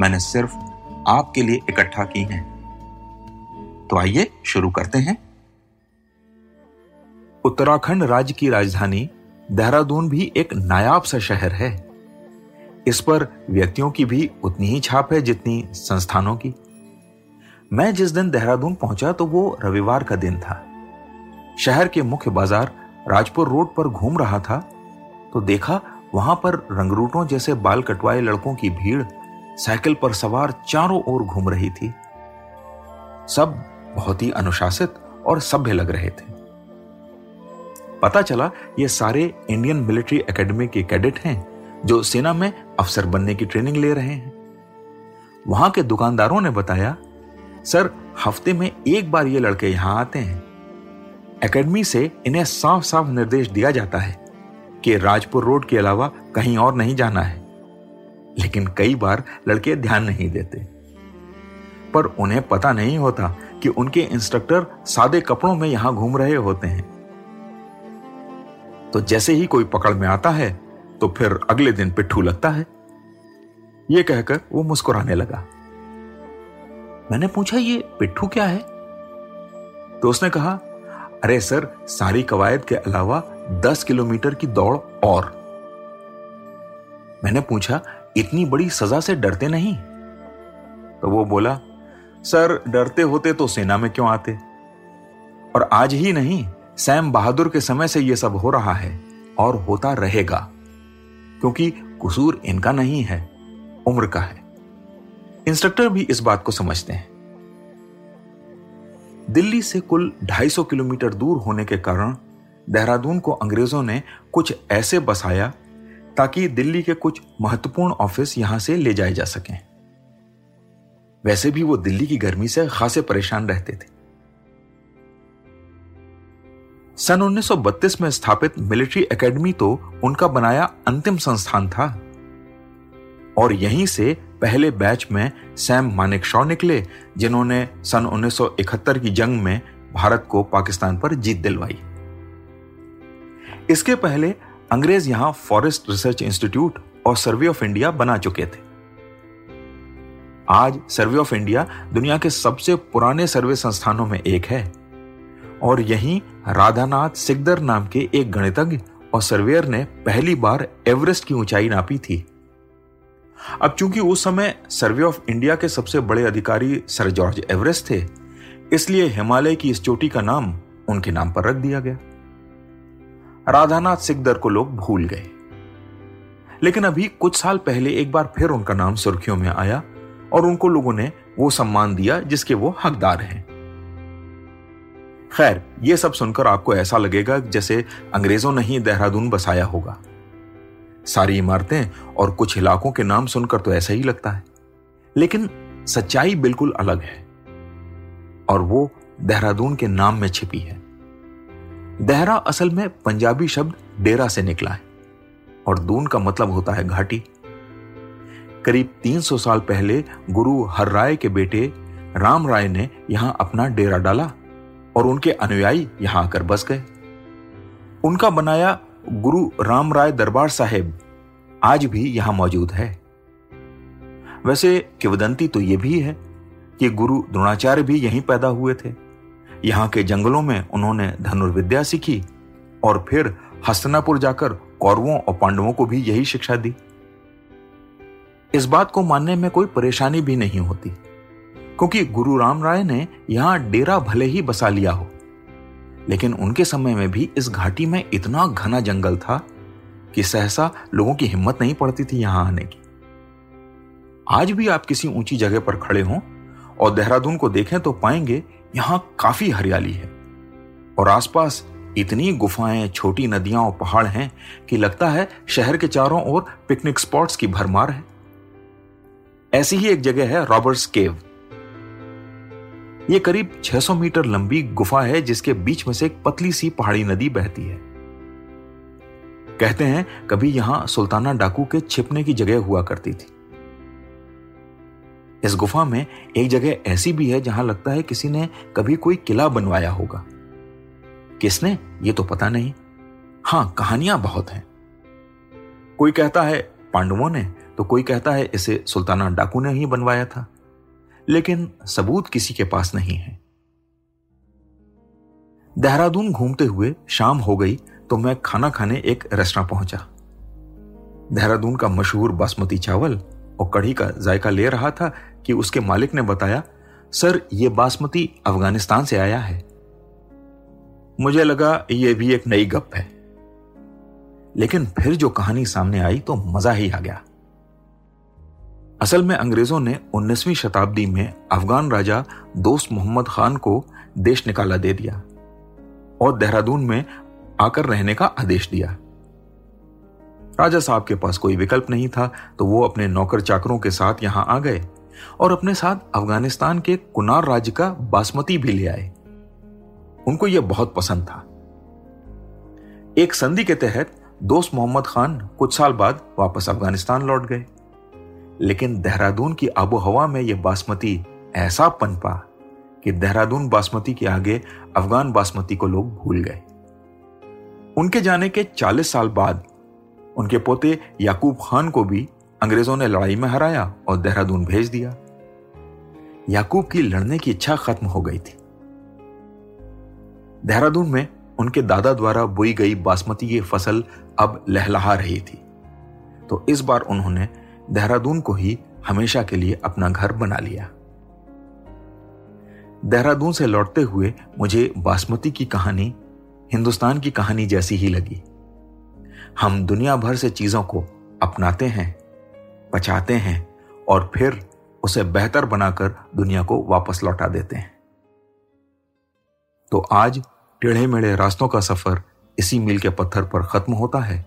मैंने सिर्फ़ आपके लिए इकट्ठा की हैं। तो आइए शुरू करते हैं। उत्तराखंड राज्य की राजधानी देहरादून भी एक नायाब सा शहर है। इस पर व्यक्तियों की भी उतनी ही छाप है जितनी संस्थानों की। मैं जिस दिन देहरादून पहुँचा तो वो रविवार का दिन था। शहर के मुख्य बाज़ार राजपुर रोड पर घूम रहा था तो देखा वहाँ पर रंगरूटों जैसे बाल कटवाए लड़कों की भीड़ साइकिल पर सवार चारों ओर घूम रही थी। सब बहुत ही अनुशासित और सभ्य लग रहे थे। पता चला, ये सारे इंडियन मिलिट्री एकेडमी के कैडेट हैं, जो सेना में अफसर बनने की ट्रेनिंग ले रहे हैं। वहाँ के दुकानदारों ने बताया, सर, हफ़्ते में एक बार ये लड़के यहाँ आते हैं। एकेडमी से इन्हें साफ़ साफ़ निर्देश दिया जाता है कि राजपुर रोड के अलावा कहीं और नहीं जाना है। लेकिन कई बार लड़के ध्यान नहीं देते। पर उन्हें पता नहीं होता कि उनके इंस्ट्रक्टर सादे कपड़ों में यहाँ घूम रहे होते हैं। तो जैसे ही कोई पकड़ में आता है तो फिर अगले दिन पिट्ठू लगता है। यह कह कहकर वो मुस्कुराने लगा। मैंने पूछा, ये पिट्ठू क्या है? तो उसने कहा, अरे सर, सारी कवायद के अलावा दस किलोमीटर की दौड़ और। मैंने पूछा इतनी बड़ी सजा से डरते नहीं? तो वो बोला, सर, डरते होते तो सेना में क्यों आते? और आज ही नहीं, सैम बहादुर के समय से यह सब हो रहा है और होता रहेगा, क्योंकि कसूर इनका नहीं है, उम्र का है। इंस्ट्रक्टर भी इस बात को समझते हैं। दिल्ली से कुल 250 किलोमीटर दूर होने के कारण देहरादून को अंग्रेज़ों ने कुछ ऐसे बसाया ताकि दिल्ली के कुछ महत्वपूर्ण ऑफ़िस यहाँ से ले जाए जा सकें। वैसे भी वो दिल्ली की गर्मी से खासे परेशान रहते थे। सन 1932 में स्थापित मिलिट्री एकेडमी तो उनका बनाया अंतिम संस्थान था। और यहीं से पहले बैच में सैम मानिक शॉ निकले, जिन्होंने सन 1971 की जंग में भारत को पाकिस्तान पर जीत दिलवाई। इसके पहले अंग्रेज़ यहाँ फॉरेस्ट रिसर्च इंस्टीट्यूट और सर्वे ऑफ़ इंडिया बना चुके थे। आज सर्वे ऑफ़ इंडिया दुनिया के सबसे पुराने सर्वे संस्थानों में एक है। और यहीं राधानाथ सिकदर नाम के एक गणितज्ञ और सर्वेयर ने पहली बार एवरेस्ट की ऊंचाई नापी थी। अब चूँकि उस समय सर्वे ऑफ़ इंडिया के सबसे बड़े अधिकारी सर जॉर्ज एवरेस्ट थे, इसलिए हिमालय की इस चोटी का नाम उनके नाम पर रख दिया गया। राधानाथ सिकदर को लोग भूल गए। लेकिन अभी कुछ साल पहले एक बार फिर उनका नाम सुर्खियों में आया और उनको लोगों ने वो सम्मान दिया जिसके वो हकदार हैं। खैर, ये सब सुनकर आपको ऐसा लगेगा जैसे अंग्रेज़ों ने ही देहरादून बसाया होगा। सारी इमारतें और कुछ इलाकों के नाम सुनकर तो ऐसा ही लगता है। लेकिन सच्चाई बिल्कुल अलग है और वो देहरादून के नाम में छिपी है। देहरा असल में पंजाबी शब्द डेरा से निकला है, और दून का मतलब होता है घाटी। करीब 300 साल पहले गुरु हर राय के बेटे राम राय ने यहाँ अपना डेरा डाला, और उनके अनुयायी यहाँ आकर बस गए। उनका बनाया गुरु राम राय दरबार साहेब आज भी यहाँ मौजूद है। वैसे किवदंती तो यह भी है कि गुरु द्रोणाचार्य भी यहीं पैदा हुए थे। यहाँ के जंगलों में उन्होंने धनुर्विद्या सीखी और फिर हस्तनापुर जाकर कौरवों और पांडवों को भी यही शिक्षा दी। इस बात को मानने में कोई परेशानी भी नहीं होती, क्योंकि गुरु राम राय ने यहाँ डेरा भले ही बसा लिया हो, लेकिन उनके समय में भी इस घाटी में इतना घना जंगल था कि सहसा लोगों की हिम्मत नहीं पड़ती थी यहाँ आने की। आज भी आप किसी ऊँची जगह पर खड़े हों और देहरादून को देखें तो पाएँगे यहाँ काफ़ी हरियाली है। और आसपास इतनी गुफाएँ, छोटी नदियाँ और पहाड़ हैं कि लगता है शहर के चारों ओर पिकनिक स्पॉट्स की भरमार है। ऐसी ही एक जगह है रॉबर्ट्स केव। ये करीब 600 मीटर लंबी गुफा है जिसके बीच में से एक पतली सी पहाड़ी नदी बहती है। कहते हैं कभी यहाँ सुल्ताना डाकू के छिपने की जगह हुआ करती थी। इस गुफा में एक जगह ऐसी भी है जहाँ लगता है किसी ने कभी कोई किला बनवाया होगा। किसने? ये तो पता नहीं। हाँ, कहानियाँ बहुत हैं। कोई कहता है पांडवों ने तो कोई कहता है इसे सुल्ताना डाकू ने ही बनवाया था। लेकिन सबूत किसी के पास नहीं है। देहरादून घूमते हुए शाम हो गई तो मैं खाना खाने एक रेस्टोरेंट पहुँचा। देहरादून का मशहूर बासमती चावल और कढ़ी का जायका ले रहा था कि उसके मालिक ने बताया, सर, ये बासमती अफ़गानिस्तान से आया है। मुझे लगा ये भी एक नई गप है। लेकिन फिर जो कहानी सामने आई तो मज़ा ही आ गया। असल में अंग्रेज़ों ने 19वीं शताब्दी में अफगान राजा दोस्त मोहम्मद खान को देश निकाला दे दिया और देहरादून में आकर रहने का आदेश दिया। राजा साहब के पास कोई विकल्प नहीं था तो वो अपने नौकर चाकरों के साथ यहाँ आ गए और अपने साथ अफ़गानिस्तान के कुनार राज्य का बासमती भी ले आए। उनको यह बहुत पसंद था। एक संधि के तहत दोस्त मोहम्मद खान कुछ साल बाद वापस अफ़गानिस्तान लौट गए। लेकिन देहरादून की आबो हवा में यह बासमती ऐसा पनपा कि देहरादून बासमती के आगे अफगान बासमती को लोग भूल गए। उनके जाने के 40 साल बाद उनके पोते याकूब खान को भी अंग्रेज़ों ने लड़ाई में हराया और देहरादून भेज दिया। याकूब की लड़ने की इच्छा खत्म हो गई थी। देहरादून में उनके दादा द्वारा बोई गई बासमती की फ़सल अब लहलहा रही थी। तो इस बार उन्होंने देहरादून को ही हमेशा के लिए अपना घर बना लिया। देहरादून से लौटते हुए मुझे बासमती की कहानी, हिंदुस्तान की कहानी जैसी ही लगी। हम दुनिया भर से चीज़ों को अपनाते हैं, बचाते हैं और फिर उसे बेहतर बनाकर दुनिया को वापस लौटा देते हैं। तो आज टेढ़े मेढ़े रास्तों का सफ़र इसी मील के पत्थर पर खत्म होता है।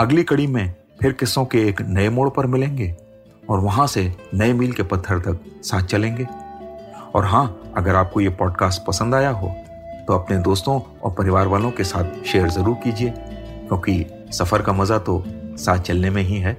अगली कड़ी में फिर किस्सों के एक नए मोड़ पर मिलेंगे और वहाँ से नए मील के पत्थर तक साथ चलेंगे। और हाँ, अगर आपको ये पॉडकास्ट पसंद आया हो तो अपने दोस्तों और परिवार वालों के साथ शेयर ज़रूर कीजिए, क्योंकि सफ़र का मज़ा तो साथ चलने में ही है।